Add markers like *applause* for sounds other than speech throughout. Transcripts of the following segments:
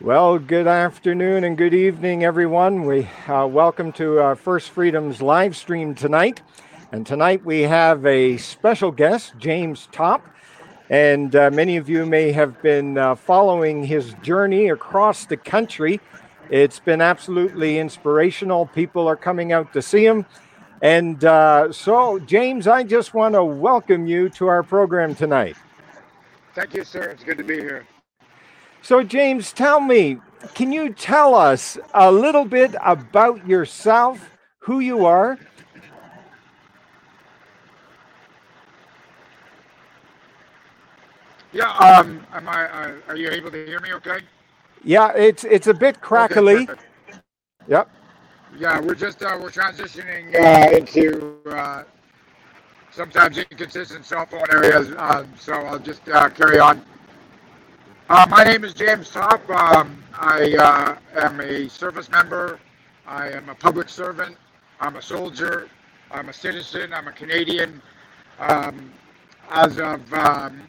Well, good afternoon and good evening, everyone. We uh, welcome to uh, First Freedoms live stream tonight. And tonight we have a special guest, James Topp. And uh, many of you may have been uh, following his journey across the country. It's been absolutely inspirational. People are coming out to see him. And uh, so, James, I just want to welcome you to our program tonight. Thank you, sir. It's good to be here. So, James, tell me, can you tell us a little bit about yourself, who you are? Yeah. Um. Am I? Uh, are you able to hear me? Okay. Yeah, it's it's a bit crackly. Okay, yep. Yeah, we're just uh, we're transitioning uh, into uh, sometimes inconsistent cell phone areas. Uh, so I'll just uh, carry on. Uh, my name is James Topp. Um, I uh, am a service member. I am a public servant. I'm a soldier. I'm a citizen. I'm a Canadian. Um, as of um,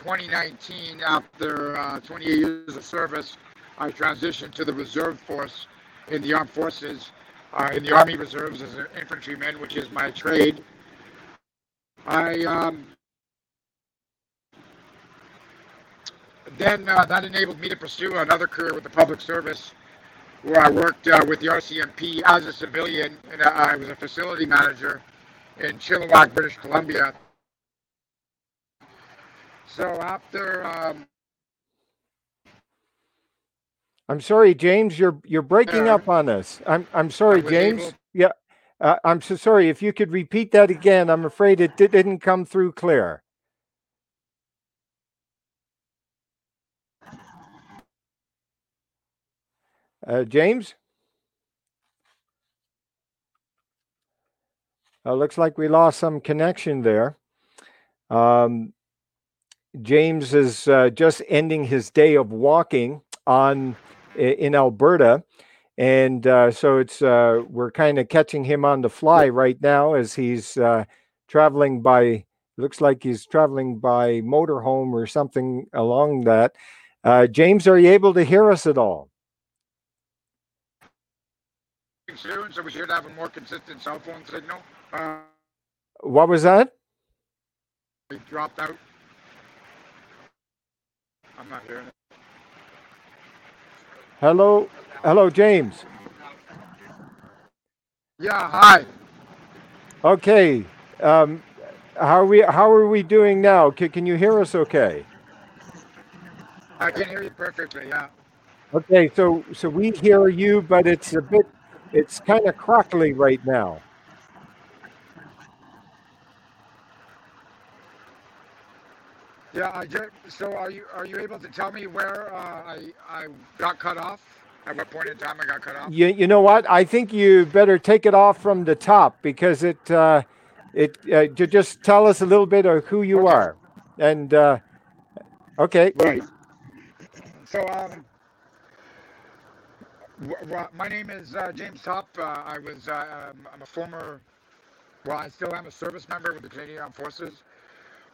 2019, after uh, 28 years of service, I transitioned to the reserve force in the armed forces, uh, in the Army Reserves as an infantryman, which is my trade. I then uh, that enabled me to pursue another career with the public service, where I worked uh, with the RCMP as a civilian, and uh, I was a facility manager in Chilliwack, British Columbia. So after um, I'm sorry, James. You're you're breaking Uh, up on us. I'm I'm sorry, James. able- Yeah, uh, I'm so sorry. If you could repeat that again, I'm afraid it di- didn't come through clear. Uh, James. Uh, looks like we lost some connection there. Um, James is uh, just ending his day of walking on in Alberta, and uh, so it's uh, we're kind of catching him on the fly right now as he's uh, traveling by. Looks like he's traveling by motorhome or something along that. Uh, James, are you able to hear us at all? Soon, so we should have a more consistent cell phone signal. Uh, What was that? it dropped out. I'm not hearing it. Hello, hello, James. Yeah, hi. Okay, um, how are we? How are we doing now? Can, can you hear us? Okay. I can hear you perfectly. Yeah. Okay, so so we hear you, but it's a bit, it's kind of crackly right now. Yeah. I just, so are you are you able to tell me where uh, I I got cut off? At what point in time I got cut off? You you know what? I think you better take it off from the top because it uh, it uh, just tell us a little bit of who you Okay. are, and uh, okay, Right. So um. W- w- My name is uh, James Topp. Uh, I was uh, um, I'm a former, well, I still am a service member with the Canadian Armed Forces.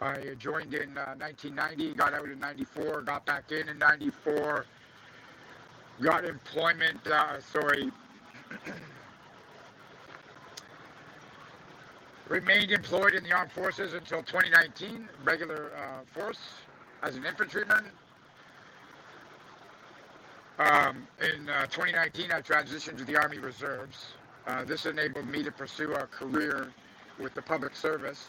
I joined in uh, 1990, got out in 94, got back in in 94, got employment, uh, sorry, *clears throat* remained employed in the armed forces until 2019, regular uh, force as an infantryman. Um, in uh, 2019, I transitioned to the Army Reserves. Uh, this enabled me to pursue a career with the public service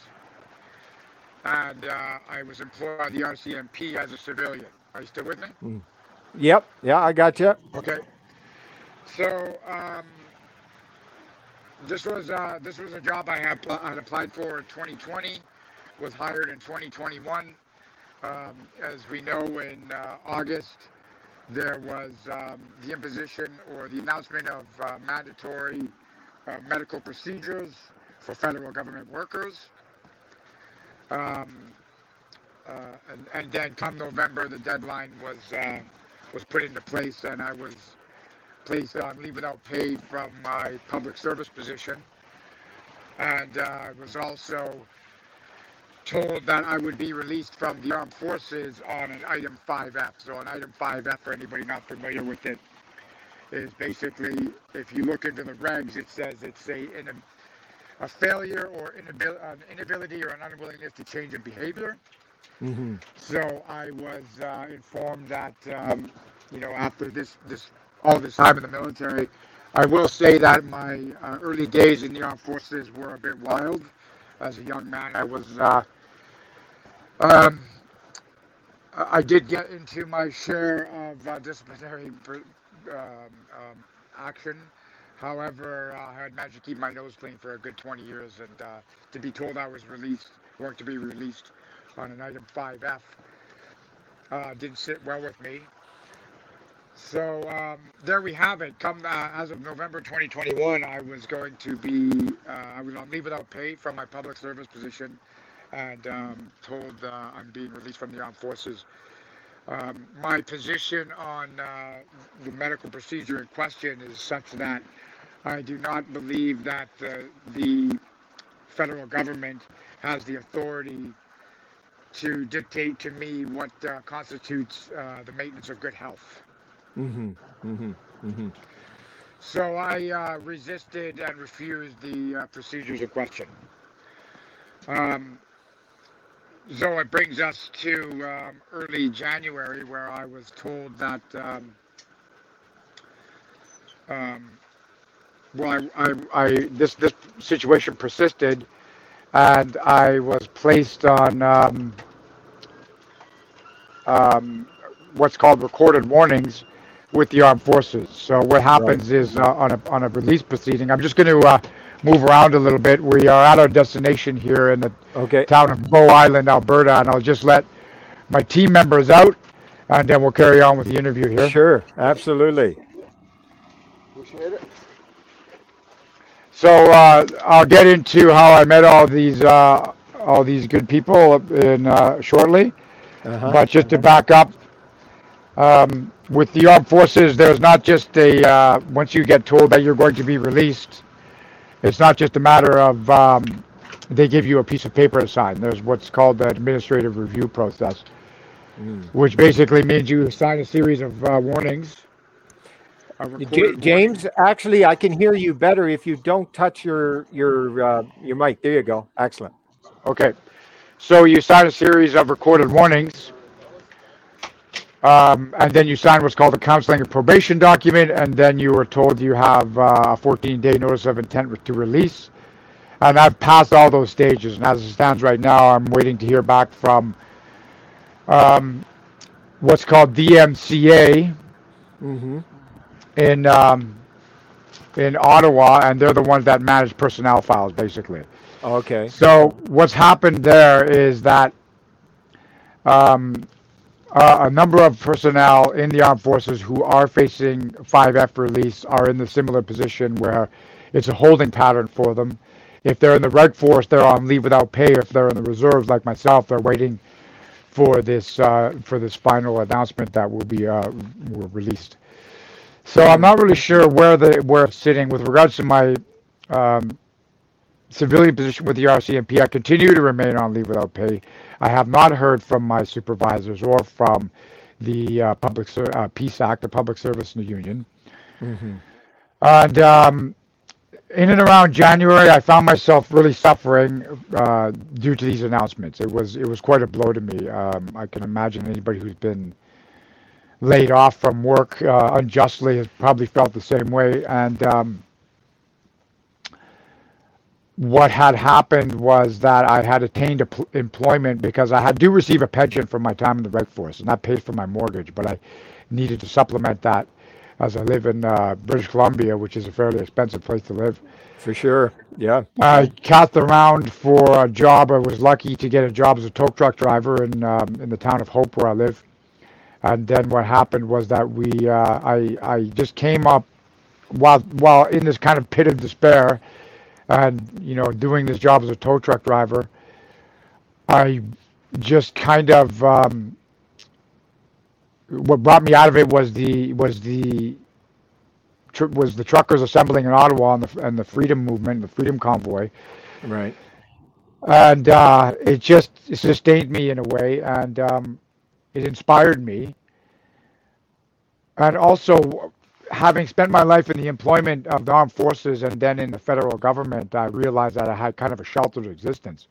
and uh, I was employed by the RCMP as a civilian. Are you still with me? yep, yeah, I got you. Okay. So um, this was uh, this was a job I had, I had applied for in 2020, was hired in 2021. Um, as we know, in uh, August there was um, the imposition or the announcement of uh, mandatory uh, medical procedures for federal government workers. Um, uh, and, and then come November, the deadline was uh, was put into place, and I was placed on leave without pay from my public service position. And uh, was also told that I would be released from the armed forces on an item 5F. So an item 5F, for anybody not familiar with it, is basically if you look into the regs, it says it's a a failure or inabil- an inability or an unwillingness to change in behavior. Mm-hmm. So I was uh, informed that um, you know after this this all this time in the military, I will say that my uh, early days in the armed forces were a bit wild. As a young man, I was uh, um, I did get into my share of uh, disciplinary um, um, action. However, uh, I had managed to keep my nose clean for a good 20 years, and uh, to be told I was released, or to be released on an item 5F, uh, didn't sit well with me. So um, there we have it. Come uh, as of November 2021, I was going to be uh, I was on leave without pay from my public service position, and um, told uh, I'm being released from the armed forces. Um, my position on uh, the medical procedure in question is such that I do not believe that the, federal government has the authority to dictate to me what uh, constitutes uh, the maintenance of good health. Mm-hmm. Mm-hmm. Mm-hmm. So I uh, resisted and refused the uh, procedures in question. Um, so it brings us to um, early January, where I was told that, um, um, well, I, I, I, this this situation persisted, and I was placed on um, um, what's called recorded warnings with the armed forces. So what happens right. is uh, on a on a release proceeding, I'm just going to uh, move around a little bit. We are at our destination here in the okay. town of Bow Island, Alberta, and I'll just let my team members out, and then we'll carry on with the interview here. Sure, absolutely. Appreciate it. So uh, I'll get into how I met all these uh, all these good people in uh, shortly, uh-huh. but just to back up, um, with the armed forces, there's not just a uh, once you get told that you're going to be released it's not just a matter of um, they give you a piece of paper to sign. There's what's called the administrative review process, mm. which basically means you sign a series of uh, warnings. J- James, actually, I can hear you better if you don't touch your your uh, your mic. There you go. Excellent. Okay, so you sign a series of recorded warnings um, and then you sign what's called a counseling and probation document, and then you were told you have uh, a 14 day notice of intent to release. And I've passed all those stages, and as it stands right now, I'm waiting to hear back from um, what's called DMCA mm-hmm. in um, in Ottawa, and they're the ones that manage personnel files, basically. Okay. So what's happened there is that um, uh, a number of personnel in the armed forces who are facing 5F release are in the similar position where it's a holding pattern for them. If they're in the Reg Force, they're on leave without pay. If they're in the reserves, like myself, they're waiting for this uh, for this final announcement that will be uh, will released. So I'm not really sure where the where it's sitting with regards to my um, civilian position with the RCMP. I continue to remain on leave without pay. I have not heard from my supervisors or from the uh, public uh, PSAC, the Public Service in the Union. Mm-hmm. And um, in and around January, I found myself really suffering uh, due to these announcements. It was it was quite a blow to me. Um, I can imagine anybody who's been laid off from work uh, unjustly has probably felt the same way. And um, what had happened was that I had attained employment because I had do receive a pension from my time in the Reg Force, and that paid for my mortgage. But I needed to supplement that as I live in uh, British Columbia, which is a fairly expensive place to live. For sure, yeah. I cast around for a job. I was lucky to get a job as a tow truck driver in um, in the town of Hope, where I live. And then what happened was that we, uh, I, I just came up while while in this kind of pit of despair and you know doing this job as a tow truck driver i just kind of um, what brought me out of it was the was the was the truckers assembling in Ottawa and the and the freedom movement, the freedom convoy. Right. and uh, it just it sustained me in a way, and um, it inspired me. And also, having spent my life in the employment of the armed forces and then in the federal government, I realized that I had kind of a sheltered existence.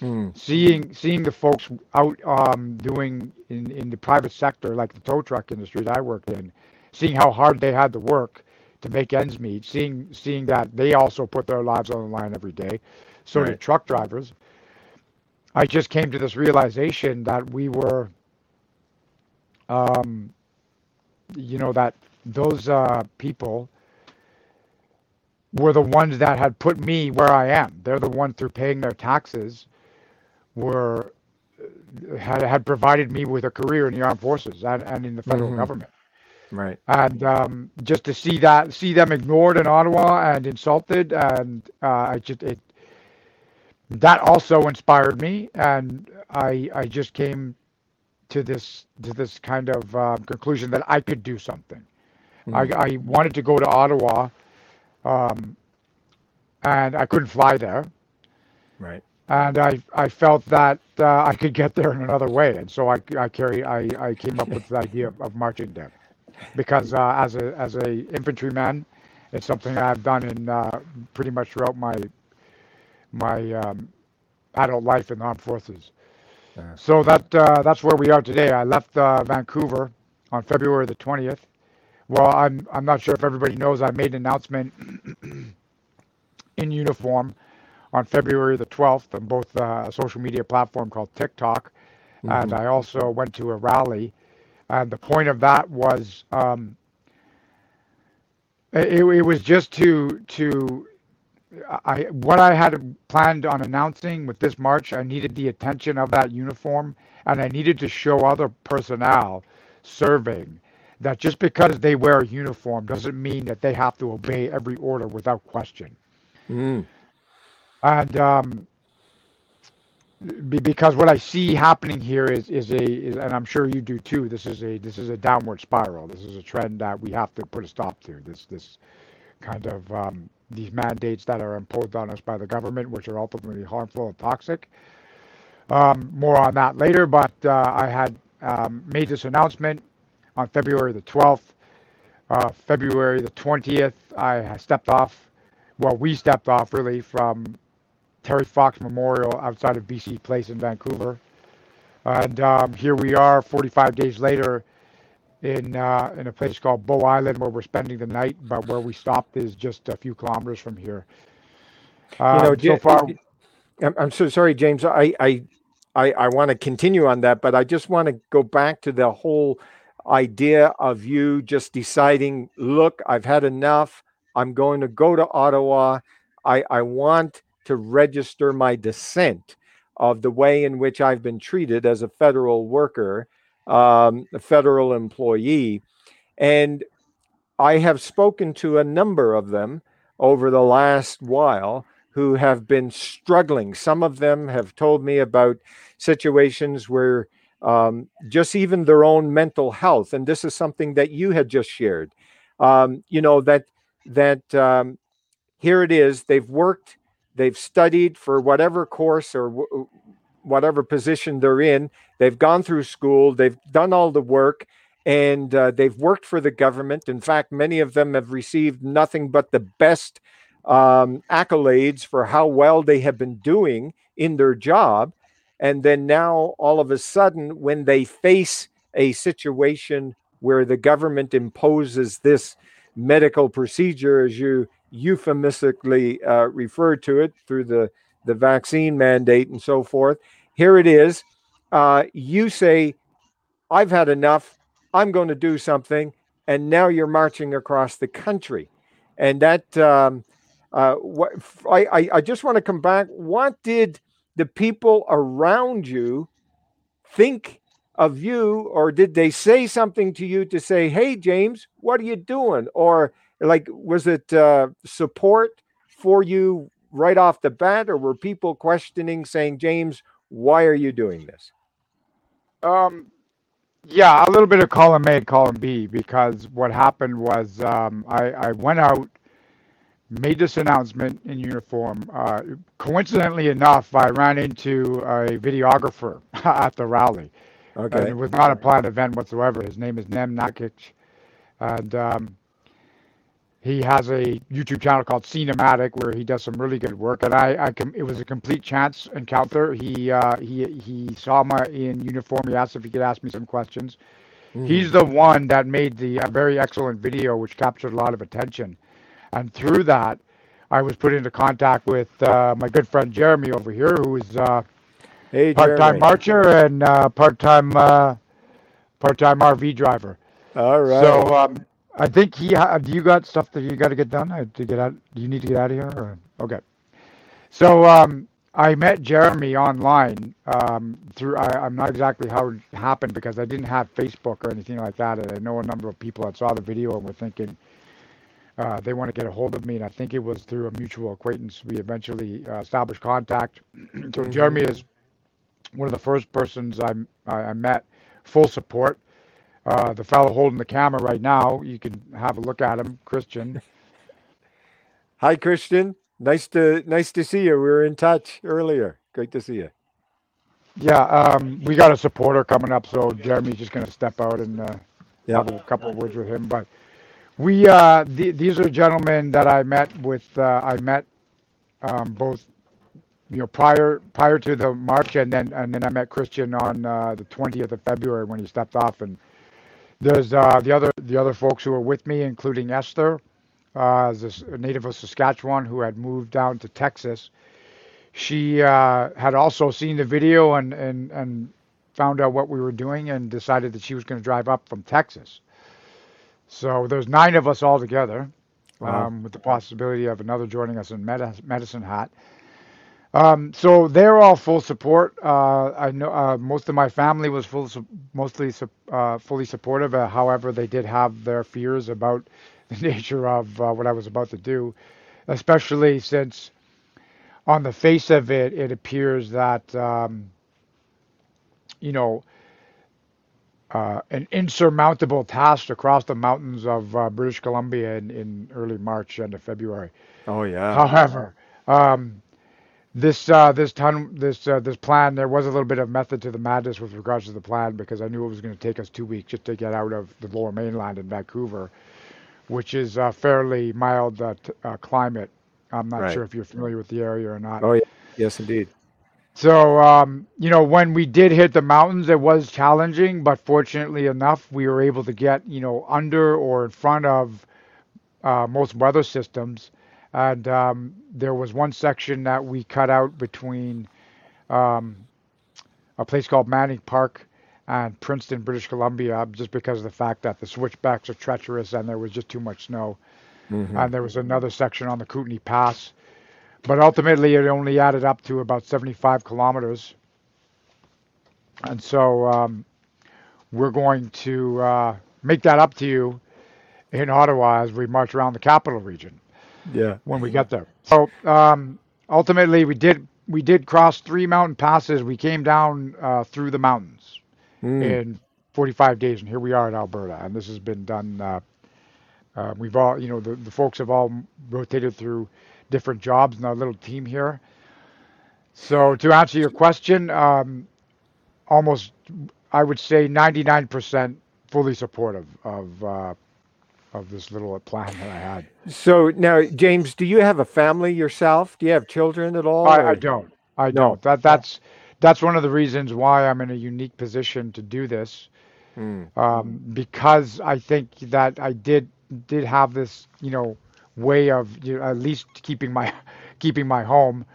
Mm. Seeing seeing the folks out um, doing in, in the private sector, like the tow truck industry that I worked in, seeing how hard they had to work to make ends meet, seeing seeing that they also put their lives on the line every day, so right. did truck drivers. I just came to this realization that we were, um, you know, that those uh, people were the ones that had put me where I am. They're the ones through paying their taxes were had had provided me with a career in the armed forces and, and in the federal mm-hmm. government. Right. And um, just to see that, see them ignored in Ottawa and insulted, and uh, I just it that also inspired me, and I I just came to this to this kind of uh, conclusion that I could do something. I I wanted to go to Ottawa, um, and I couldn't fly there. Right and I I felt that uh, I could get there in another way, and so I I carry I, I came up with the idea of, of marching there, because uh, as a as a infantryman, it's something I've done in uh, pretty much throughout my my um, adult life in the armed forces. So that uh, that's where we are today. I left uh, Vancouver on February the twentieth. Well, I'm I'm not sure if everybody knows. I made an announcement *clears throat* in uniform on February the 12th on both uh, a social media platform called TikTok. Mm-hmm. And I also went to a rally. And the point of that was um, it, it was just to to I what I had planned on announcing with this march, I needed the attention of that uniform, and I needed to show other personnel serving that just because they wear a uniform doesn't mean that they have to obey every order without question. Mm. And um, because what I see happening here is is a is, and I'm sure you do too. This is a this is a downward spiral. This is a trend that we have to put a stop to. This this kind of um, these mandates that are imposed on us by the government, which are ultimately harmful and toxic. Um, more on that later. But uh, I had um, made this announcement on February the 12th. Uh, February the 20th, I stepped off. Well, we stepped off really from Terry Fox Memorial outside of BC Place in Vancouver. And um, here we are 45 days later in uh, in a place called Bow Island where we're spending the night, but where we stopped is just a few kilometers from here. Um, you know, so far, I'm so sorry, James. I I I, I want to continue on that, but I just want to go back to the whole idea of you just deciding, look, I've had enough. I'm going to go to Ottawa. I I want to register my dissent of the way in which I've been treated as a federal worker, um, a federal employee. And I have spoken to a number of them over the last while who have been struggling. Some of them have told me about situations where um, just even their own mental health, and this is something that you had just shared. Um, you know that that um, here it is. They've worked they've studied for whatever course or w- whatever position they're in. They've gone through school, they've done all the work, and uh, they've worked for the government. In fact, many of them have received nothing but the best um, accolades for how well they have been doing in their job. And then now, all of a sudden, when they face a situation where the government imposes this medical procedure, as you euphemistically uh, referred to it through the, the vaccine mandate and so forth. Here it is. Uh, you say, I've had enough. I'm going to do something. And now you're marching across the country. And that, um, uh, what, I, I just want to come back. What did the people around you think of you? Or did they say something to you to say, hey, James, what are you doing? Or, like was it uh, support for you right off the bat or were people questioning saying james why are you doing this um yeah a little bit of column a and column b because what happened was um, I, I went out made this announcement in uniform. Uh, coincidentally enough, I ran into a videographer *laughs* at the rally. Okay. And it was not a planned event whatsoever. His name is Nem Nakic, and um, he has a YouTube channel called Cinematic where he does some really good work. And I, I com- it was a complete chance encounter. He uh, he he saw my in uniform. He asked if he could ask me some questions. Mm. He's the one that made the uh, very excellent video, which captured a lot of attention. And through that, I was put into contact with uh, my good friend Jeremy over here, who is uh, Hey, part-time Jeremy. marcher and uh, part-time uh, part-time RV driver. All right. So um, I think he. Ha- do you got stuff that you got to get done uh, to get out? Do you need to get out of here? Or? Okay. So um, I met Jeremy online um, through. I, I'm not exactly how it happened because I didn't have Facebook or anything like that, and I know a number of people that saw the video and were thinking. Uh, they want to get a hold of me, and I think it was through a mutual acquaintance. We eventually uh, established contact. *clears throat* so Mhm. Jeremy is one of the first persons I, I, met, full support. Uh, the fellow holding the camera right now, you can have a look at him, Christian. *laughs* Hi, Christian. Nice to nice to see you. We were in touch earlier. Great to see you. Yeah, um, we got a supporter coming up, so Jeremy's just going to step out and uh, Yeah. have a couple of words with him. But we, uh, th- these are gentlemen that I met with. Uh, I met um, both, you know, prior prior to the march, and then and then I met Christian on uh, the 20th of February when he stepped off. And there's uh, the other the other folks who were with me, including Esther, uh, this a native of Saskatchewan who had moved down to Texas. She uh, had also seen the video and, and, and found out what we were doing and decided that she was going to drive up from Texas. So there's nine of us all together, Wow. um, with the possibility of another joining us in Medi- Medicine Hat. Um, so they're all full support. Uh, I know uh, most of my family was full, su- mostly su- uh, fully supportive. Uh, however, they did have their fears about *laughs* the nature of uh, what I was about to do, especially since, on the face of it, it appears that um, you know uh, an insurmountable task to cross the mountains of uh, British Columbia in, in early March and February. Oh yeah. However, um, this uh, this ton this uh, this plan there was a little bit of method to the madness with regards to the plan because I knew it was going to take us two weeks just to get out of the Lower Mainland in Vancouver, which is a fairly mild uh, t- uh, climate. I'm not Right. sure if you're familiar with the area or not. Oh yeah. Yes, indeed. So, um, you know, when we did hit the mountains, it was challenging, but fortunately enough, we were able to get, you know, under or in front of uh, most weather systems. And um, there was one section that we cut out between um, a place called Manning Park and Princeton, British Columbia, just because of the fact that the switchbacks are treacherous and there was just too much snow Mhm. and there was another section on the Kootenay Pass. But ultimately, it only added up to about 75 kilometers. And so um, we're going to uh, make that up to you in Ottawa as we march around the capital region Yeah. when we get there. So um, ultimately, we did we did cross three mountain passes. We came down uh, through the mountains Mm. in 45 days, and here we are in Alberta. And this has been done. Uh, uh, we've all, you know, the, the folks have all rotated through different jobs in our little team here. So to answer your question, um, almost, I would say 99% fully supportive of uh, of this little plan that I had. So now, James, do you have a family yourself? Do you have children at all? I, I don't. I No. don't. That that's that's one of the reasons why I'm in a unique position to do this. Mm. um, because I think that I did did have this, you know, way of you know, at least keeping my *laughs* keeping my home.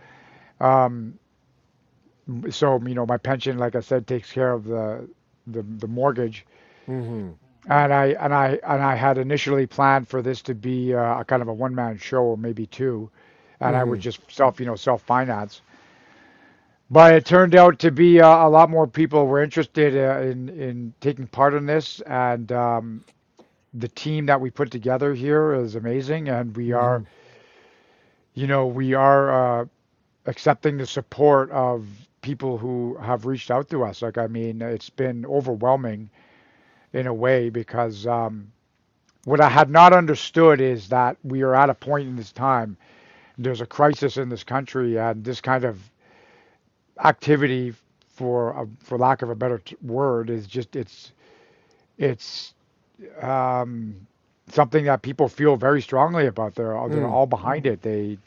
Um, so you know, my pension, like I said, takes care of the the, the mortgage, hmm and I and I and I had initially planned for this to be uh, a kind of a one man show or maybe two, and I would Mhm. just self you know self finance. But it turned out to be uh, a lot more people were interested uh, in in taking part in this, and um, the team that we put together here is amazing, and we are, Mhm. you know, we are uh, accepting the support of people who have reached out to us. Like, I mean, it's been overwhelming in a way because, um, what I had not understood is that we are at a point in this time. There's a crisis in this country, and this kind of activity, for a, for lack of a better t- word, is just it's it's um, something that people feel very strongly about. They're they're Mm. all behind it. They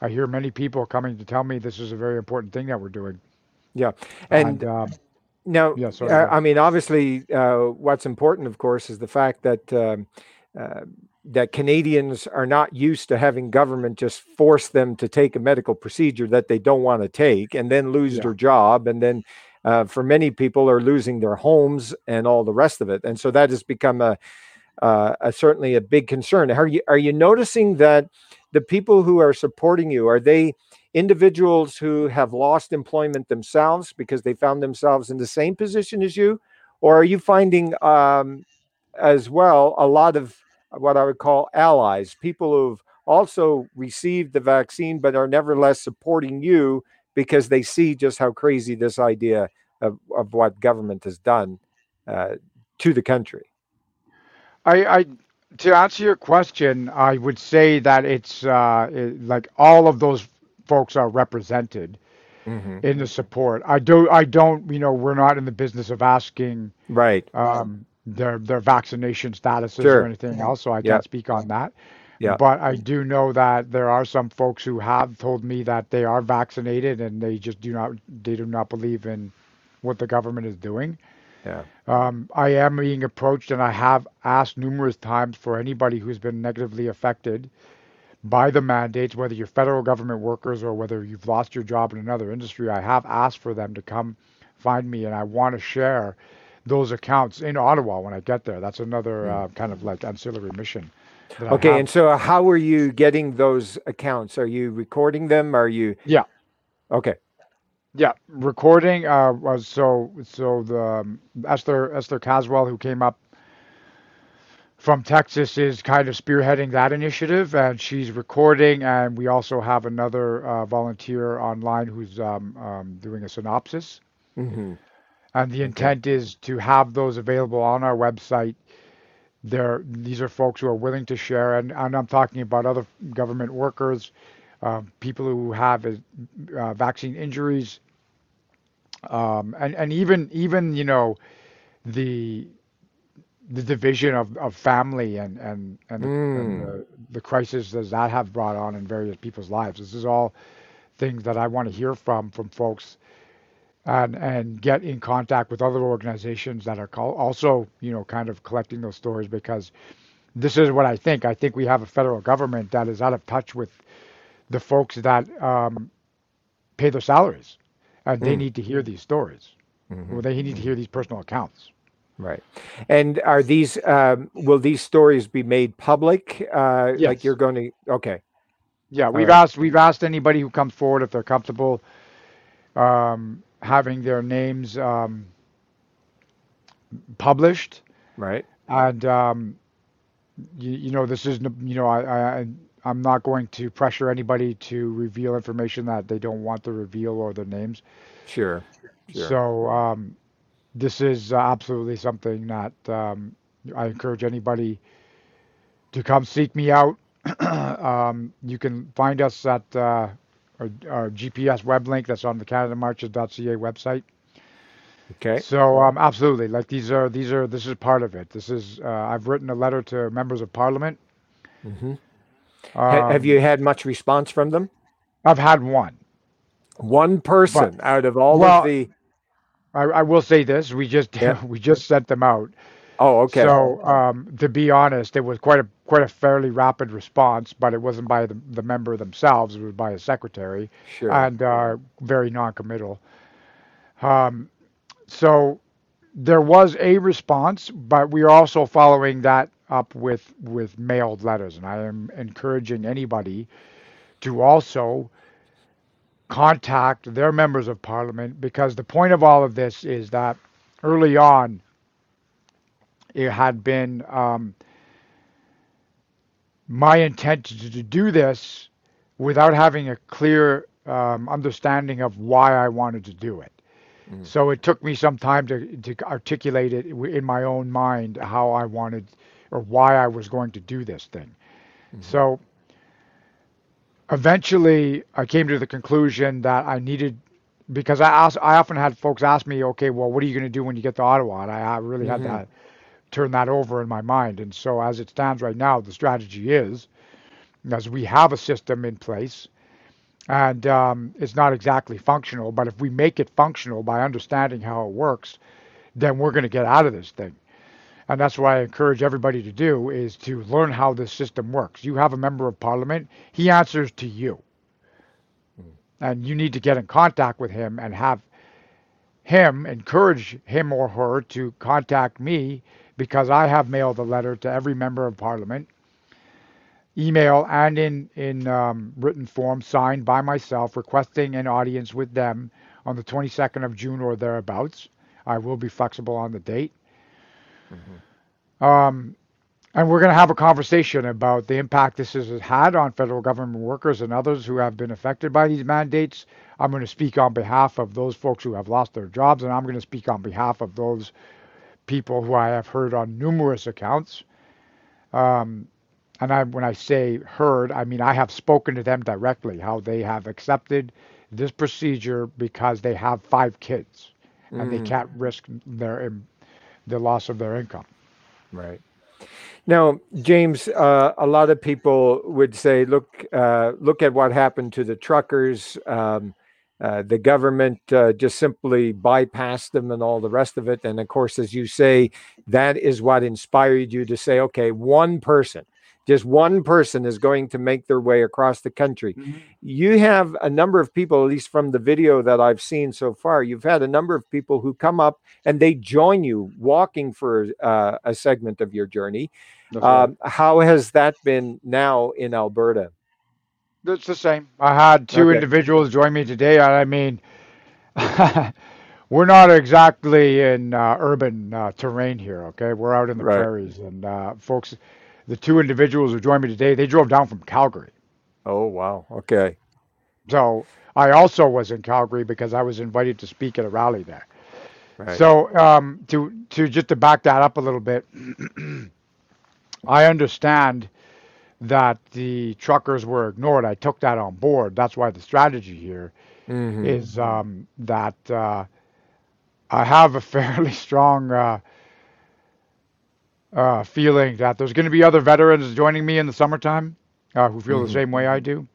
I hear many people coming to tell me this is a very important thing that we're doing. Yeah. And And um, now, yeah, sorry. uh, I mean, obviously, uh, what's important, of course, is the fact that um, uh, that Canadians are not used to having government just force them to take a medical procedure that they don't want to take, and then lose Yeah. their job, and then. Uh, for many people, are losing their homes and all the rest of it, and so that has become a, uh, a certainly a big concern. Are you are you noticing that the people who are supporting you are they individuals who have lost employment themselves because they found themselves in the same position as you, or are you finding um, as well a lot of what I would call allies, people who've also received the vaccine but are nevertheless supporting you because they see just how crazy this idea of, of what government has done uh, to the country. I, I to answer your question, I would say that it's uh, it, like all of those folks are represented Mm-hmm. in the support. I do I don't you know we're not in the business of asking Right. um, their their vaccination statuses Sure. or anything else, so I Yeah. can't speak on that. Yeah. But I do know that there are some folks who have told me that they are vaccinated and they just do not they do not believe in what the government is doing. Yeah. Um, I am being approached, and I have asked numerous times for anybody who's been negatively affected by the mandates, whether you're federal government workers or whether you've lost your job in another industry. I have asked for them to come find me, and I want to share those accounts in Ottawa when I get there. That's another uh, kind of like ancillary mission. Okay. And so, how are you getting those accounts? Are you recording them? Are you? Yeah. Okay. Yeah, recording uh, was so so the um, Esther Esther Caswell who came up from Texas is kind of spearheading that initiative, and she's recording. And we also have another uh, volunteer online who's um, um, doing a synopsis. hmm And the intent is to have those available on our website. There, these are folks who are willing to share, and, and I'm talking about other government workers, uh, people who have uh, vaccine injuries, um, and and even even you know the the division of, of family and and and, the, and Mm. the, the crisis that that have brought on in various people's lives. This is all things that I want to hear from from folks and and get in contact with other organizations that are call, also you know kind of collecting those stories because this is what I think. I think we have a federal government that is out of touch with the folks that um, pay their salaries, and they Mm. need to hear these stories. hmm Well, they need to hear these personal accounts. Right. And are these? Um, will these stories be made public? Uh, Like you're going to? Okay. Yeah, we've right. asked we've asked anybody who comes forward if they're comfortable um, having their names um, published, Right. and um, you, you know this is you know I, I I'm not going to pressure anybody to reveal information that they don't want to reveal or their names. Sure. Sure. So um, this is uh, absolutely something that um, I encourage anybody to come seek me out. *clears throat* um, you can find us at uh, our, our GPS web link that's on the CanadaMarches.ca website. okay. So um, absolutely, like these are these are this is part of it. This is uh, I've written a letter to members of Parliament. hmm have Um, you had much response from them? I've had one. One person out of all well, of the. I, I will say this: we just Yeah. *laughs* we just sent them out. Oh, okay. So, um, to be honest, it was quite a quite a fairly rapid response, but it wasn't by the, the member themselves; it was by a secretary, sure. and uh, very non-committal. Um, so, there was a response, but we are also following that up with with mailed letters, and I am encouraging anybody to also contact their members of parliament because the point of all of this is that early on it had been um, my intent to, to do this without having a clear um, understanding of why I wanted to do it. Mm. So it took me some time to, to articulate it in my own mind how I wanted, or why I was going to do this thing. Mm-hmm. So eventually I came to the conclusion that I needed because I asked, I often had folks ask me, okay, well, what are you going to do when you get to Ottawa? And I, I really mm-hmm. had to turn that over in my mind. And so as it stands right now, the strategy is, as we have a system in place, and um, it's not exactly functional, but if we make it functional by understanding how it works, then we're going to get out of this thing. And that's what I encourage everybody to do is to learn how this system works. You have a member of parliament, he answers to you. Hmm. And you need to get in contact with him and have him encourage him or her to contact me because I have mailed a letter to every member of parliament, email and in in um, written form, signed by myself, requesting an audience with them on the 22nd of June or thereabouts. I will be flexible on the date. Mm-hmm. Um, and we're going to have a conversation about the impact this has had on federal government workers and others who have been affected by these mandates. I'm going to speak on behalf of those folks who have lost their jobs, and I'm going to speak on behalf of those people who I have heard on numerous accounts. Um, and I, when I say heard, I mean I have spoken to them directly, how they have accepted this procedure because they have five kids and mm. they can't risk their the loss of their income. Right. Now, James, uh, a lot of people would say, look, uh, look at what happened to the truckers. Um, uh, the government uh, just simply bypassed them and all the rest of it. And of course, as you say, that is what inspired you to say, okay, one person just one person is going to make their way across the country. Mm-hmm. You have a number of people, at least from the video that I've seen so far, you've had a number of people who come up and they join you walking for uh, a segment of your journey. Um, how has that been now in Alberta? It's the same. I had two okay. individuals join me today. And I mean, *laughs* we're not exactly in uh, urban uh, terrain here, okay? We're out in the right. prairies, and uh, folks the two individuals who joined me today, they drove down from Calgary. Oh, wow. Okay. So I also was in Calgary because I was invited to speak at a rally there. Right. So um, to to just to back that up a little bit, *clears throat* I understand that the truckers were ignored. I took that on board. That's why the strategy here mm-hmm. is um, that uh, I have a *laughs* fairly strong uh, uh, feeling that there's going to be other veterans joining me in the summertime uh, who feel mm-hmm. the same way I do.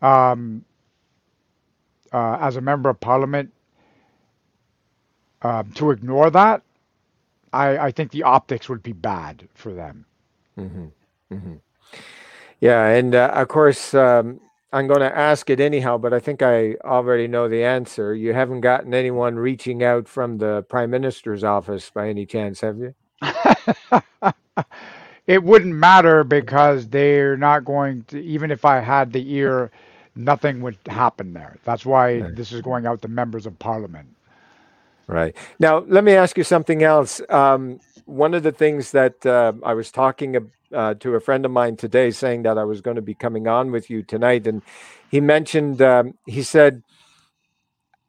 Um, uh, as a member of parliament, um, to ignore that, I, I, think the optics would be bad for them. Mm-hmm. Yeah, and uh, of course, um, I'm going to ask it anyhow, but I think I already know the answer. You haven't gotten anyone reaching out from the prime minister's office by any chance, have you? *laughs* it wouldn't matter because they're not going to even if I had the ear, nothing would happen there. That's why right. this is going out to members of parliament. Right. Now, let me ask you something else. Um, one of the things that uh, I was talking uh, to a friend of mine today, saying that I was going to be coming on with you tonight, and he mentioned, um, he said,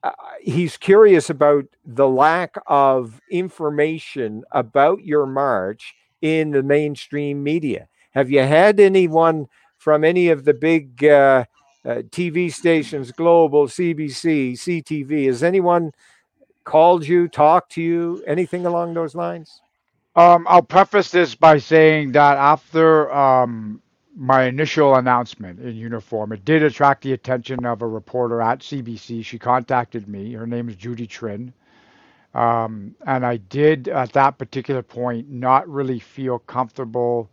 uh, he's curious about the lack of information about your march in the mainstream media. Have you had anyone from any of the big uh, uh, TV stations, Global, CBC, CTV? Has anyone called you, talked to you, anything along those lines? Um, I'll preface this by saying that after um, my initial announcement in uniform. It did attract the attention of a reporter at CBC. She contacted me. Her name is Judy Trinh. Um, and I did, at that particular point, not really feel comfortable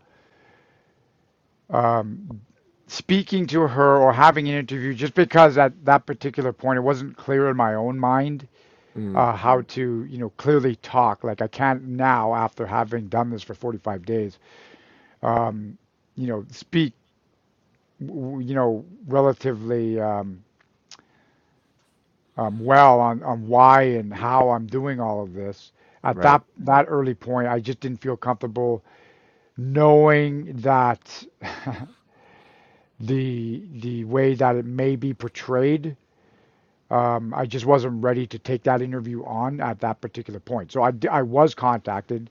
um, speaking to her or having an interview just because at that particular point it wasn't clear in my own mind mm. uh, how to, you know, clearly talk. Like I can't now, after having done this for 45 days. Um, you know, speak, you know, relatively um, um, well on, on why and how I'm doing all of this. At right. that that early point, I just didn't feel comfortable knowing that *laughs* the the way that it may be portrayed. Um, I just wasn't ready to take that interview on at that particular point. So I, I was contacted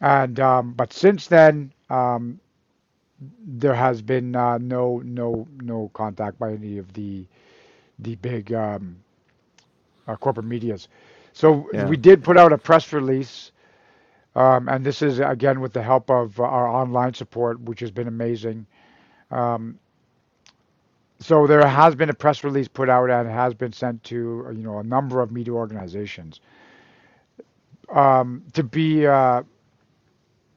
And um, but since then, um, there has been uh, no no no contact by any of the the big um, uh, corporate medias. So Yeah. we did put out a press release, um, and this is again with the help of our online support, which has been amazing. Um, so there has been a press release put out and has been sent to you know a number of media organizations. Um, to be uh,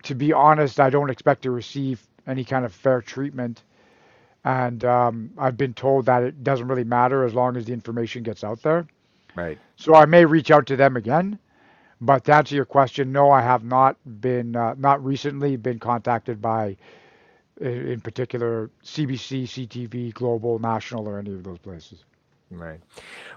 to be honest, I don't expect to receive any kind of fair treatment, and um, I've been told that it doesn't really matter as long as the information gets out there. Right. So I may reach out to them again. But to answer your question, no, I have not been uh, not recently been contacted by, in particular, CBC, CTV, Global, National, or any of those places. Right.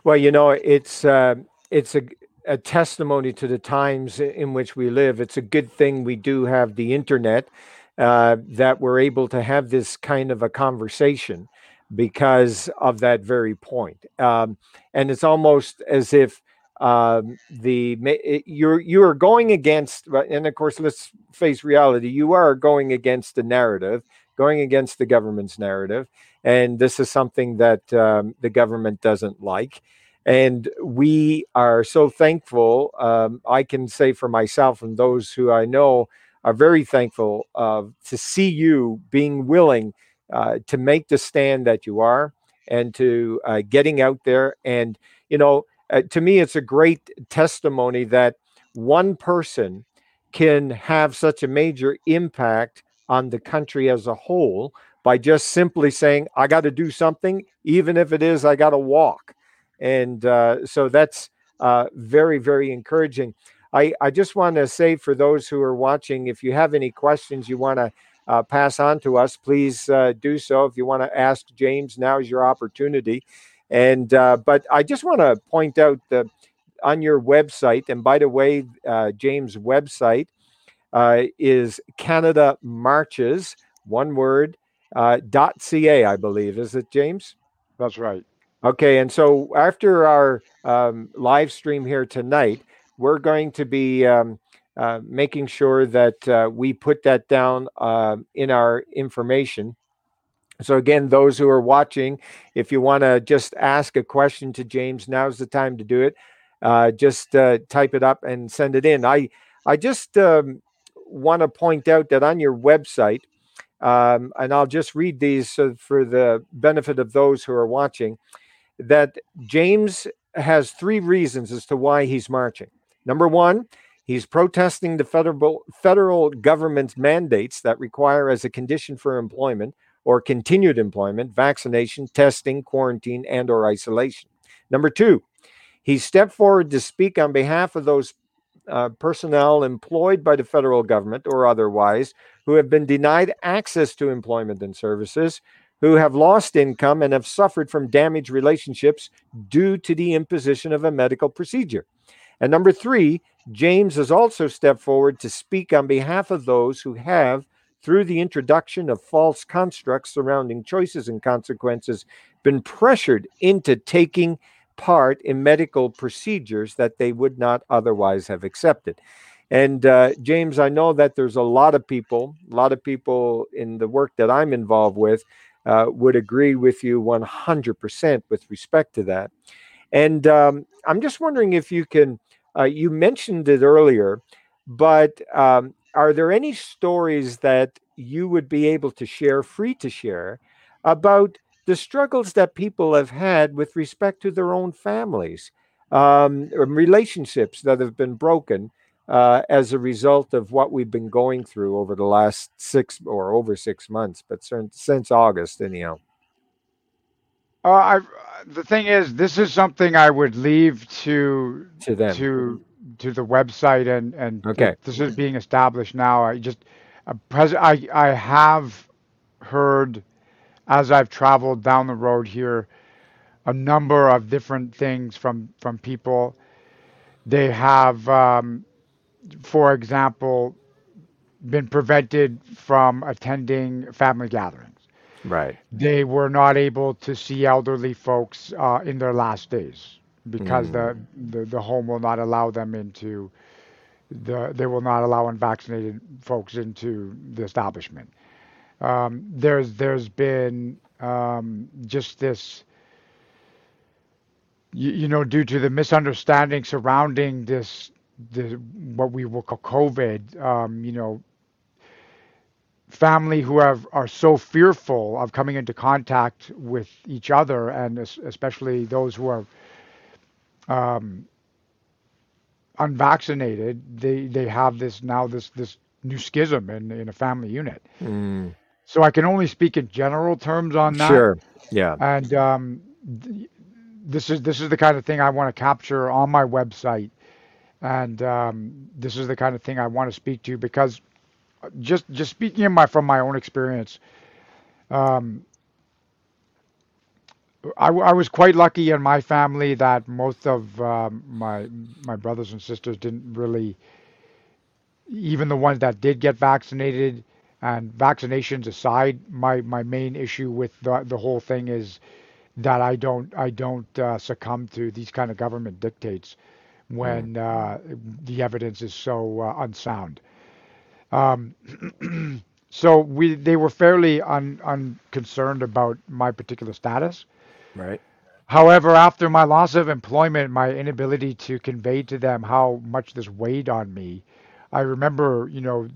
Well, you know, it's uh, it's a, a testimony to the times in which we live. It's a good thing we do have the internet uh, that we're able to have this kind of a conversation because of that very point. Um, and it's almost as if um, the it- you're you are going against, and of course, let's face reality. You are going against the narrative, going against the government's narrative and this is something that um, the government doesn't like. And we are so thankful. Um, I can say for myself and those who I know are very thankful uh, to see you being willing uh, to make the stand that you are and to uh, getting out there. And, you know, uh, to me, it's a great testimony that one person can have such a major impact on the country as a whole by just simply saying, I got to do something, even if it is I got to walk. And uh, so that's uh, very, very encouraging. I, I just want to say for those who are watching, if you have any questions you want to uh, pass on to us, please uh, do so. If you want to ask James, now is your opportunity. And uh, but I just want to point out the on your website, and by the way, uh, James' website uh, is Canada Marches, one word, uh, .ca, I believe. Is it, James? That's right. Okay, and so after our um, live stream here tonight, we're going to be um, uh, making sure that uh, we put that down uh, in our information. So, again, those who are watching, if you want to just ask a question to James, now's the time to do it. Uh, just uh, type it up and send it in. I, I just um, want to point out that on your website, um, and I'll just read these for the benefit of those who are watching that James has three reasons as to why he's marching. Number one, he's protesting the federal federal government's mandates that require as a condition for employment or continued employment vaccination, testing, quarantine, and or isolation. Number two, he stepped forward to speak on behalf of those uh, personnel employed by the federal government or otherwise who have been denied access to employment and services who have lost income and have suffered from damaged relationships due to the imposition of a medical procedure. And number three, James has also stepped forward to speak on behalf of those who have, through the introduction of false constructs surrounding choices and consequences, been pressured into taking part in medical procedures that they would not otherwise have accepted. And uh, James, I know that there's a lot of people, a lot of people in the work that I'm involved with uh, would agree with you 100% with respect to that. And um, I'm just wondering if you can, uh, you mentioned it earlier, but um, are there any stories that you would be able to share, free to share, about the struggles that people have had with respect to their own families, um, relationships that have been broken? Uh, as a result of what we've been going through over the last six or over six months, but since, since August, anyhow. Uh, I, the thing is, this is something I would leave to To them. to to the website and and Okay. this is being established now. I just uh, pres- I I have heard as I've traveled down the road here a number of different things from from people. They have, um, for example, been prevented from attending family gatherings. Right. They were not able to see elderly folks uh, in their last days because the, the the home will not allow them into the, they will not allow unvaccinated folks into the establishment. Um, there's there's been um, just this, you, you, know, due to the misunderstanding surrounding this, the what we will call COVID. Um, you know, family who have are so fearful of coming into contact with each other, and especially those who are um, unvaccinated, they they have this now this this new schism in in a family unit. Mm. So I can only speak in general terms on that. Sure. Yeah. And um, th- this is this is the kind of thing I want to capture on my website, and um, this is the kind of thing I want to speak to because just just speaking in my from my own experience, um, I, I was quite lucky in my family that most of um, my my brothers and sisters didn't really, even the ones that did get vaccinated, and vaccinations aside, my my main issue with the the whole thing is that I don't I don't uh, succumb to these kind of government dictates when mm. uh, the evidence is so uh, unsound. Um, *clears throat* so we they were fairly un, unconcerned about my particular status. Right. However, after my loss of employment, my inability to convey to them how much this weighed on me, I remember, you know,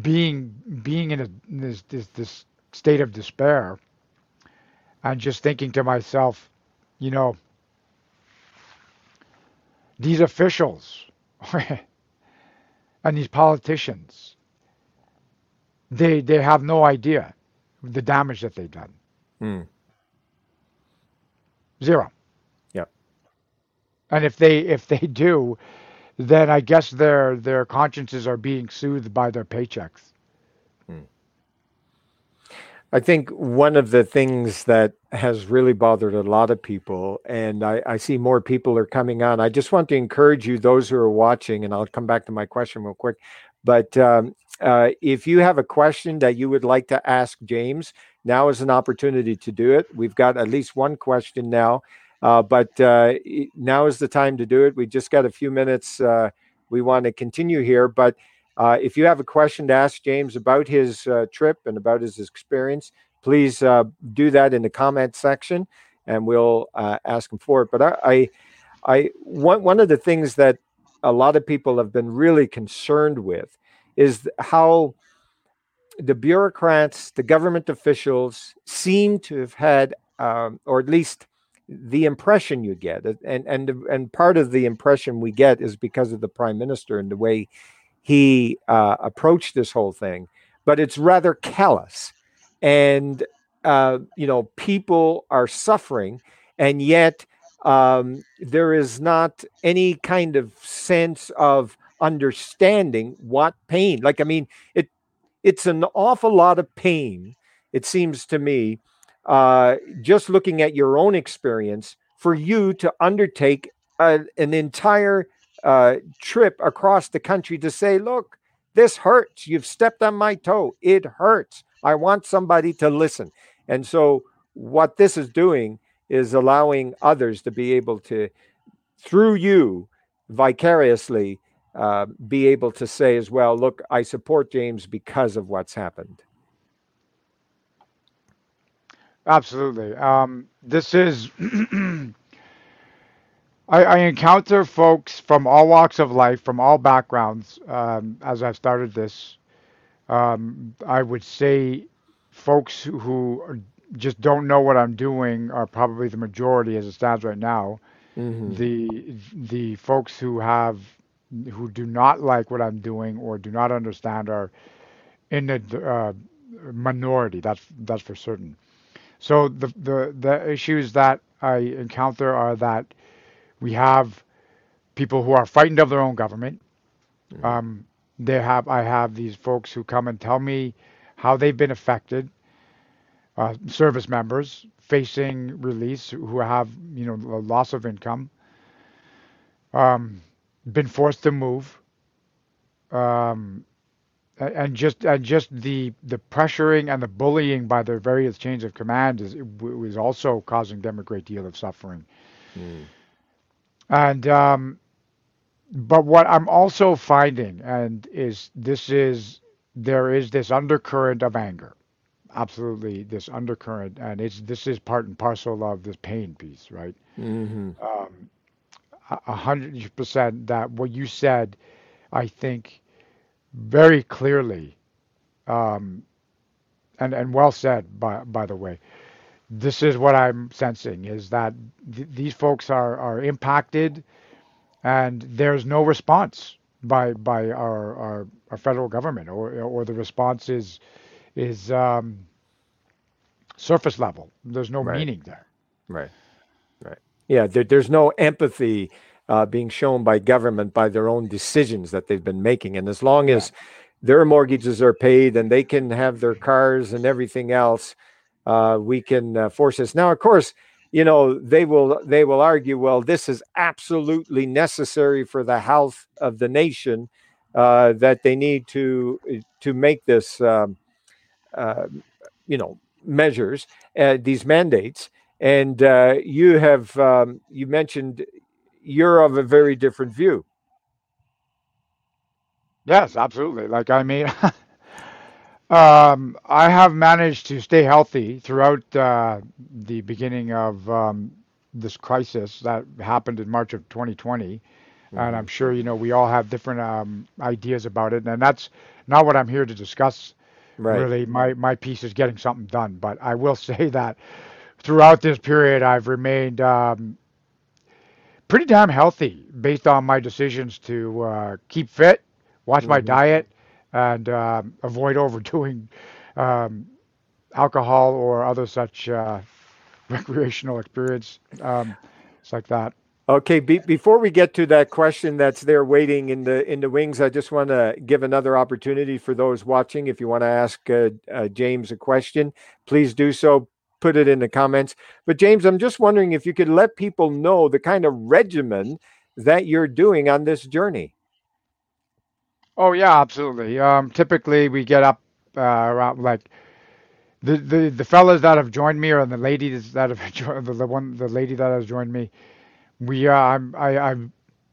being being in, a, in this, this this state of despair, and just thinking to myself, you know, these officials *laughs* and these politicians, they they have no idea the damage that they've done. Mm. Zero. Yeah. And if they if they do, then I guess their their consciences are being soothed by their paychecks. Hmm. I think one of the things that has really bothered a lot of people, and I, I, see more people are coming on. I just want to encourage you, those who are watching, and I'll come back to my question real quick. But um, uh, if you have a question that you would like to ask James, now is an opportunity to do it. We've got at least one question now, uh, but uh, now is the time to do it. We just got a few minutes. Uh, we want to continue here, but uh, if you have a question to ask James about his uh, trip and about his experience, please do that in the comment section, and we'll ask him for it. But I, I, I one one of the things that a lot of people have been really concerned with is how the bureaucrats, the government officials seem to have had, um, or at least the impression you get, and and and part of the impression we get is because of the prime minister and the way he uh, approached this whole thing. But it's rather callous, and uh, you know people are suffering, and yet um, there is not any kind of sense of understanding what pain. Like I mean, it it's an awful lot of pain, it seems to me, uh, just looking at your own experience, for you to undertake a, an entire uh, trip across the country to say, look, this hurts. You've stepped on my toe. It hurts. I want somebody to listen. And so, what this is doing is allowing others to be able to, through you, vicariously uh, be able to say as well, look, I support James because of what's happened. Absolutely. Um, this is, *clears throat* I, I, encounter folks from all walks of life, from all backgrounds, um, as I've started this. Um, I would say folks who, just don't know what I'm doing are probably the majority as it stands right now. Mm-hmm. The the folks who have who do not like what I'm doing or do not understand are in the uh, minority. That's that's for certain. So the the the issues that I encounter are that we have people who are frightened of their own government. Mm-hmm. Um, they have I have these folks who come and tell me how they've been affected. Uh, service members facing release who have you know loss of income. Um, been forced to move. Um, and just and just the the pressuring and the bullying by the various chains of command is was also causing them a great deal of suffering. Mm. And um, but what I'm also finding, and is this is there is this undercurrent of anger, absolutely this undercurrent, and it's this is part and parcel of this pain piece, right? hmm Um, hundred percent that what you said, I think very clearly, um, and and well said by by the way. This is what I'm sensing is that th- these folks are are impacted and there's no response by by our our, our federal government, or or the response is is um, surface level. There's no Right. meaning there. Right. Yeah. There, there's no empathy uh, being shown by government by their own decisions that they've been making, and as long as their mortgages are paid and they can have their cars and everything else, uh, we can uh, force this. Now, of course, you know they will they will argue, well, this is absolutely necessary for the health of the nation uh, that they need to to make this, um, uh, you know, measures uh, these mandates. And uh, you have um, you mentioned you're of a very different view. yes, absolutely. Like I mean, *laughs* um, I have managed to stay healthy throughout uh, the beginning of um, this crisis that happened in March of 2020. And hmm I'm sure you know we all have different um, ideas about it, and that's not what I'm here to discuss Right. really my my piece is getting something done but i will *laughs* say that throughout this period i've remained um, pretty damn healthy based on my decisions to uh, keep fit watch my hmm diet and um, avoid *laughs* overdoing um, alcohol or other such uh, *laughs* recreational experience um, it's like that Okay, be, before we get to that question that's there waiting in the in the wings, I just want to give another opportunity for those watching. If you want to ask uh, uh, James a question, please do so. Put it in the comments. But James, I'm just wondering if you could let people know the kind of regimen that you're doing on this journey. oh yeah absolutely um, typically we get up uh, around like the, the the fellas that have joined me or the ladies that have *laughs* joined the, the one the lady that has joined me We, uh, I'm, I, I'm,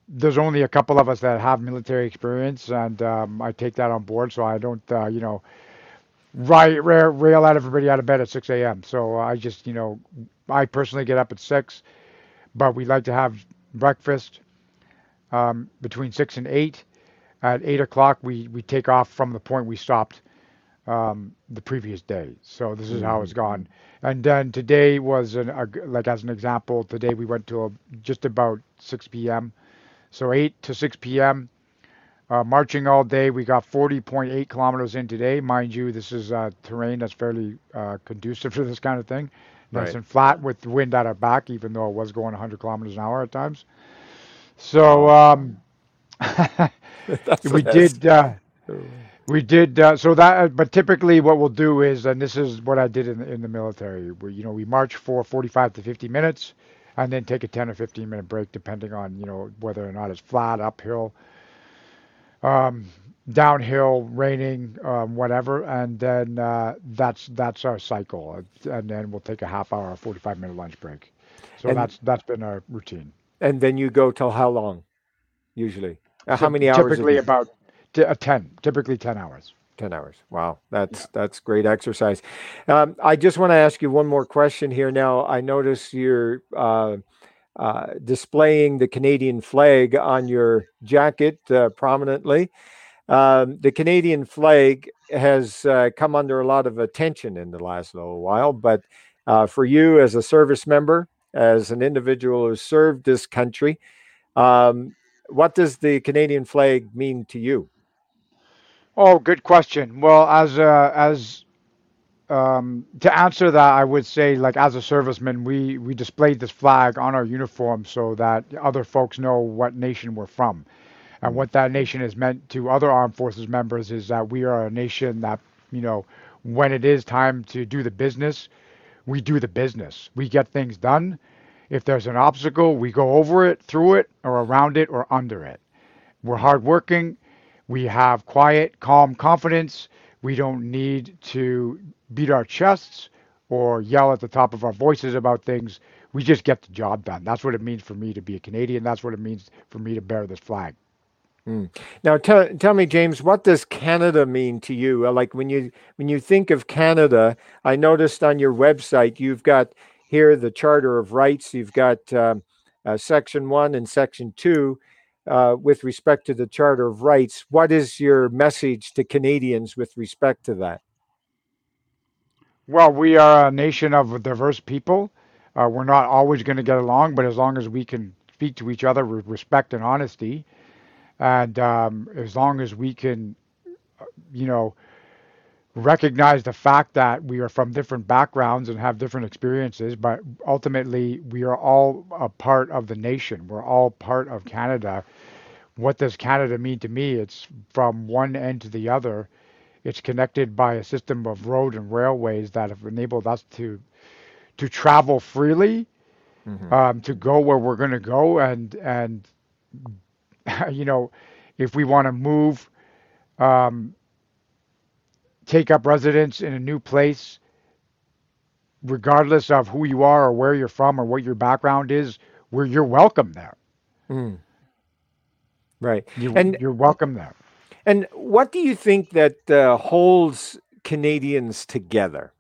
there's only a couple of us that have military experience, and um, I take that on board. So I don't, uh, you know, rail, rail, rail out everybody out of bed at 6 a.m. So I just, you know, I personally get up at six, but we like to have breakfast um, between six and eight. At eight o'clock, we we take off from the point we stopped um, the previous day. So this is how it's gone. And then today was an, a, like as an example, today we went to a, just about 6 p.m. So 8 to 6 p.m. Uh, marching all day. We got 40.8 kilometers in today. Mind you, this is uh, terrain that's fairly uh, conducive *laughs* to this kind of thing. Nice Right. and flat with the wind at our back, even though it was going 100 kilometers an hour at times. So um, *laughs* *laughs* that's we did. Uh, we did uh, so that, uh, but typically what we'll do is, and this is what I did in the, in the military, where you know we march for 45 to 50 minutes, and then take a 10 or 15 minute break, depending on you know whether or not it's flat, uphill, um, downhill, raining, um, whatever, and then uh, that's that's our cycle, and then we'll take a half hour, 45 minute lunch break. So And that's that's been our routine. and then you go till how long usually? Uh, how many hours typically about t- uh, 10, typically 10 hours. 10 hours. Wow. Yeah. That's that's great exercise. Um, I just want to ask you one more question here. Now, I notice you're uh, uh, displaying the Canadian flag on your jacket uh, prominently. Um, the Canadian flag has uh, come under a lot of attention in the last little while, but uh, for you as a service member, as an individual who served this country, um, what does the Canadian flag mean to you? Oh, good question. Well, as uh, as um, to answer that, I would say, like as a serviceman, we we displayed this flag on our uniform so that other folks know what nation we're from, and what that nation is meant to other armed forces members is that we are a nation that you know when it is time to do the business, we do the business. We get things done. If there's an obstacle, we go over it, through it, or around it, or under it. We're hardworking. We have quiet, calm confidence. We don't need to beat our chests or yell at the top of our voices about things. we just get the job done. That's what it means for me to be a Canadian. That's what it means for me to bear this flag. Mm. Now, tell tell me, James, what does Canada mean to you? Uh, like when you when you think of Canada, I noticed on your website you've got here the Charter of Rights. You've got um, uh, Section One and Section Two uh, with respect to the Charter of Rights. What is your message to Canadians with respect to that? Well, we are a nation of diverse people. Uh, we're not always going to get along, but as long as we can speak to each other with respect and honesty, and um, as long as we can, uh, you know, recognize the fact that we are from different backgrounds and have different experiences, but ultimately we are all a part of the nation. We're all part of Canada. What does Canada mean to me? It's from one end to the other. It's connected by a system of road and railways that have enabled us to to travel freely, mm-hmm. um, to go where we're going to go, and and *laughs* you know, if we want to move um, take up residence in a new place, regardless of who you are or where you're from or what your background is, where you're welcome there. Mm. Right. You, and you're welcome there. And what do you think that uh, holds Canadians together?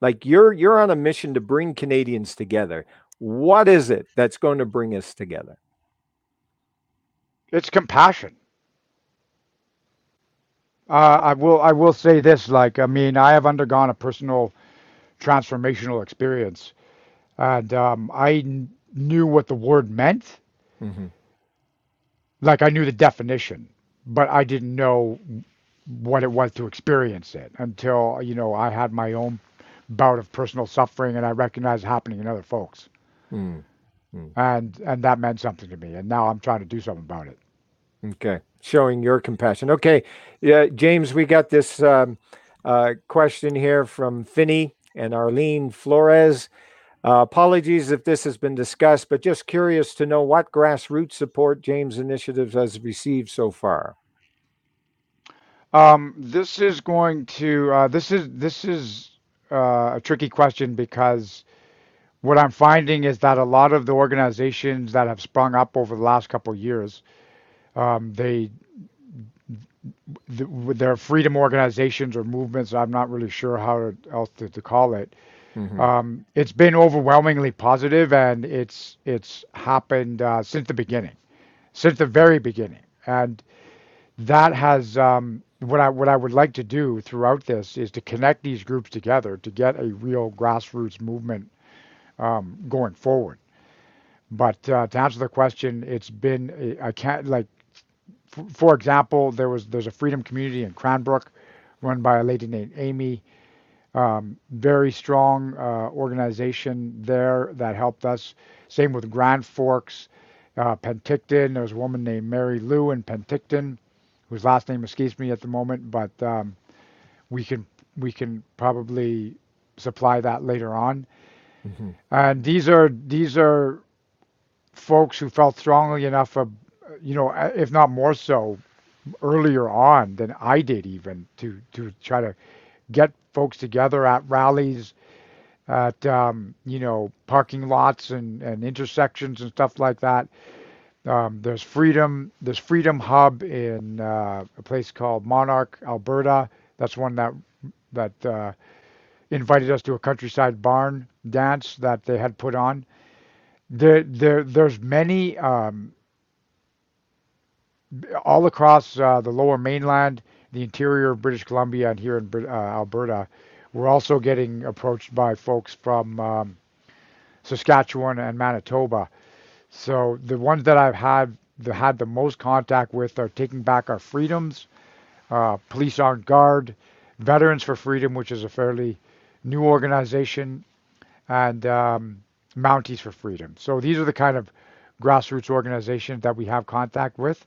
Like you're you're on a mission to bring Canadians together. What is it that's going to bring us together? It's compassion. Uh, I will. I will say this. Like, I mean, I have undergone a personal transformational experience, and um, I kn- knew what the word meant. Mm-hmm. Like, I knew the definition, but I didn't know what it was to experience it until you know I had my own bout of personal suffering, and I recognized it happening in other folks. Mm. Mm. And and that meant something to me, and now I'm trying to do something about it. Okay, showing your compassion. Okay, yeah, James, we got this um, uh, question here from Finney and Arlene Flores. Uh, apologies if this has been discussed, but just curious to know what grassroots support James Initiatives has received so far. Um, this is going to uh, this is this is uh, a tricky question because what I'm finding is that a lot of the organizations that have sprung up over the last couple of years um, they the, their freedom organizations or movements. I'm not really sure how else to, to call it. Mm-hmm. Um, it's been overwhelmingly positive, and it's it's happened uh, since the beginning, since the very beginning, and that has um, what I what I would like to do throughout this is to connect these groups together to get a real grassroots movement um, going forward. But uh, to answer the question, it's been I can't like for example, there was there's a freedom community in Cranbrook, run by a lady named Amy. Um, very strong uh, organization there that helped us. Same with Grand Forks, uh, Penticton. There was a woman named Mary Lou in Penticton, whose last name escapes me at the moment, but um, we can we can probably supply that later on. Mm-hmm. And these are these are folks who felt strongly enough you know, if not more so, earlier on than I did even to to try to get folks together at rallies, at um, you know parking lots and, and intersections and stuff like that. Um, there's freedom. There's Freedom Hub in uh, a place called Monarch, Alberta. That's one that that uh, invited us to a countryside barn dance that they had put on. There, there, there's many um, all across uh, the lower mainland, the interior of British Columbia, and here in uh, Alberta. We're also getting approached by folks from um, Saskatchewan and Manitoba. So the ones that I've had the, had the most contact with are Taking Back Our Freedoms, uh, Police on Guard, Veterans for Freedom, which is a fairly new organization, and um, Mounties for Freedom. So these are the kind of grassroots organizations that we have contact with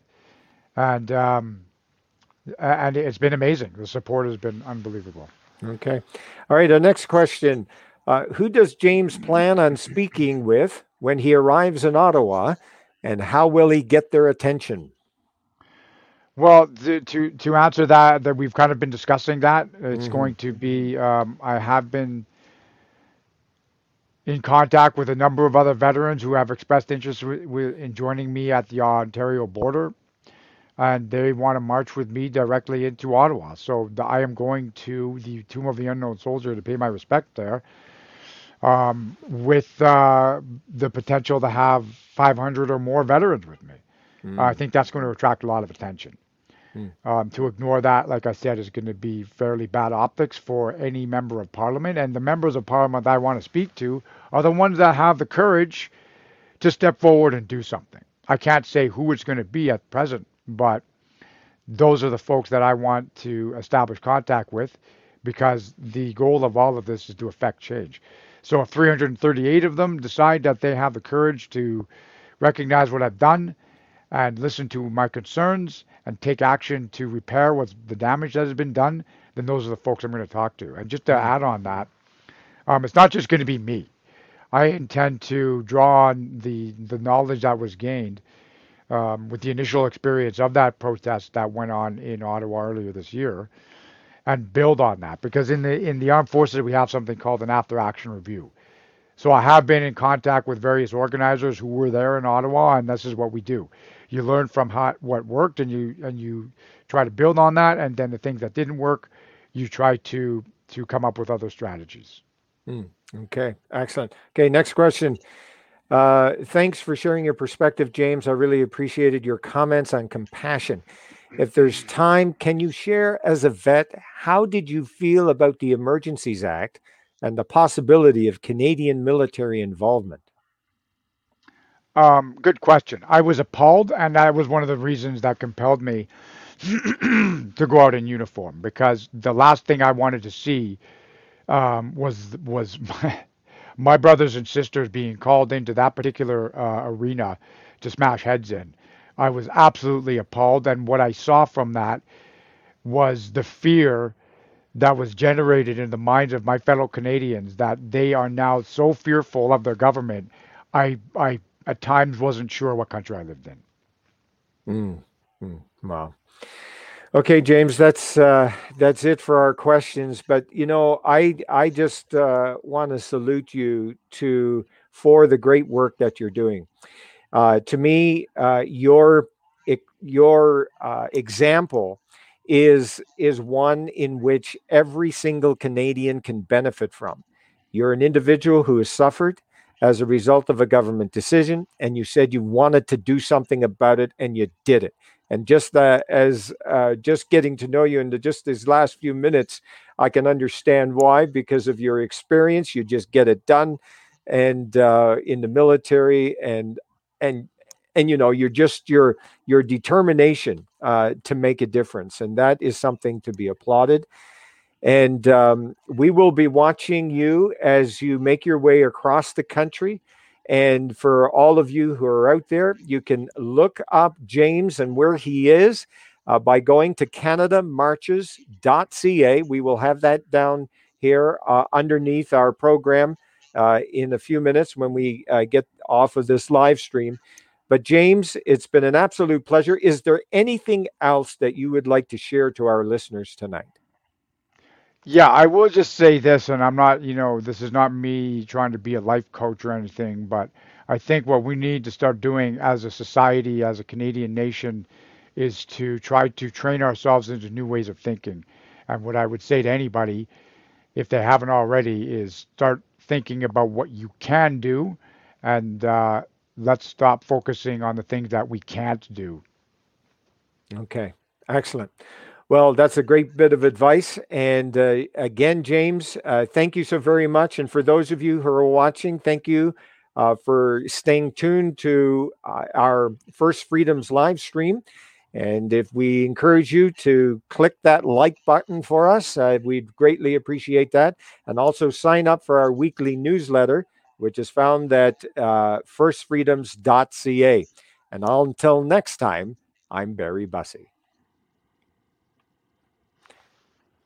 and um, and it's been amazing. The support has been unbelievable. Okay, all right. Our next question: uh, Who does James plan on speaking with when he arrives in Ottawa, and how will he get their attention? Well, to to, to answer that, that we've kind of been discussing that. It's mm-hmm. going to be. Um, I have been in contact with a number of other veterans who have expressed interest in joining me at the Ontario border, and they want to march with me directly into Ottawa. So the, I am going to the Tomb of the Unknown Soldier to pay my respect there, um, with uh, the potential to have 500 or more veterans with me. Mm. Uh, I think that's going to attract a lot of attention. Mm. Um, to ignore that, like I said, is going to be fairly bad optics for any member of parliament. And the members of parliament that I want to speak to are the ones that have the courage to step forward and do something. I can't say who it's going to be at present, but those are the folks that I want to establish contact with because the goal of all of this is to affect change. So if 338 of them decide that they have the courage to recognize what I've done and listen to my concerns and take action to repair what's the damage that has been done, then those are the folks I'm going to talk to. And just to add on that, um, it's not just going to be me. I intend to draw on the the knowledge that was gained um, with the initial experience of that protest that went on in Ottawa earlier this year, and build on that. Because in the in the armed forces we have something called an after action review. So I have been in contact with various organizers who were there in Ottawa, and this is what we do. You learn from how, what worked and you and you try to build on that and then the things that didn't work you try to to come up with other strategies. Mm, okay. Excellent. Okay next question uh, thanks for sharing your perspective james. I really appreciated your comments on compassion. If there's time can you share as a vet how did you feel about the emergencies act and the possibility of canadian military involvement? Um, good question. I was appalled, and that was one of the reasons that compelled me *clears throat* to go out in uniform because the last thing I wanted to see um, was was *laughs* my, my, brothers and sisters being called into that particular uh, arena to smash heads in. I was absolutely appalled, and what I saw from that was the fear that was generated in the minds of my fellow Canadians that they are now so fearful of their government. I I at times wasn't sure what country I lived in. Mm, mm, wow. Okay, James, that's uh, that's it for our questions. But you know, I I just uh, want to salute you to for the great work that you're doing. Uh, to me, uh, your your uh, example is is one in which every single Canadian can benefit from. You're an individual who has suffered as a result of a government decision, and you said you wanted to do something about it, and you did it. And just uh, as uh, just getting to know you into just these last few minutes, I can understand why because of your experience. You just get it done, and uh, in the military, and and and you know you're just your your determination uh, to make a difference, and that is something to be applauded. And um, we will be watching you as you make your way across the country. And for all of you who are out there, you can look up James and where he is uh, by going to canadamarches.ca. We will have that down here uh, underneath our program uh, in a few minutes when we uh, get off of this live stream. But, James, it's been an absolute pleasure. Is there anything else that you would like to share to our listeners tonight? Yeah, I will just say this, and I'm not, you know, this is not me trying to be a life coach or anything, but I think what we need to start doing as a society, as a Canadian nation, is to try to train ourselves into new ways of thinking. And what I would say to anybody, if they haven't already, is start thinking about what you can do, and uh, let's stop focusing on the things that we can't do. Okay, excellent. Well, that's a great bit of advice. And uh, again, James, uh, thank you so very much. And for those of you who are watching, thank you uh, for staying tuned to uh, our First Freedoms live stream. And if we encourage you to click that like button for us, uh, we'd greatly appreciate that. And also sign up for our weekly newsletter, which is found at uh, firstfreedoms.ca. And until next time, I'm Barry Bussey.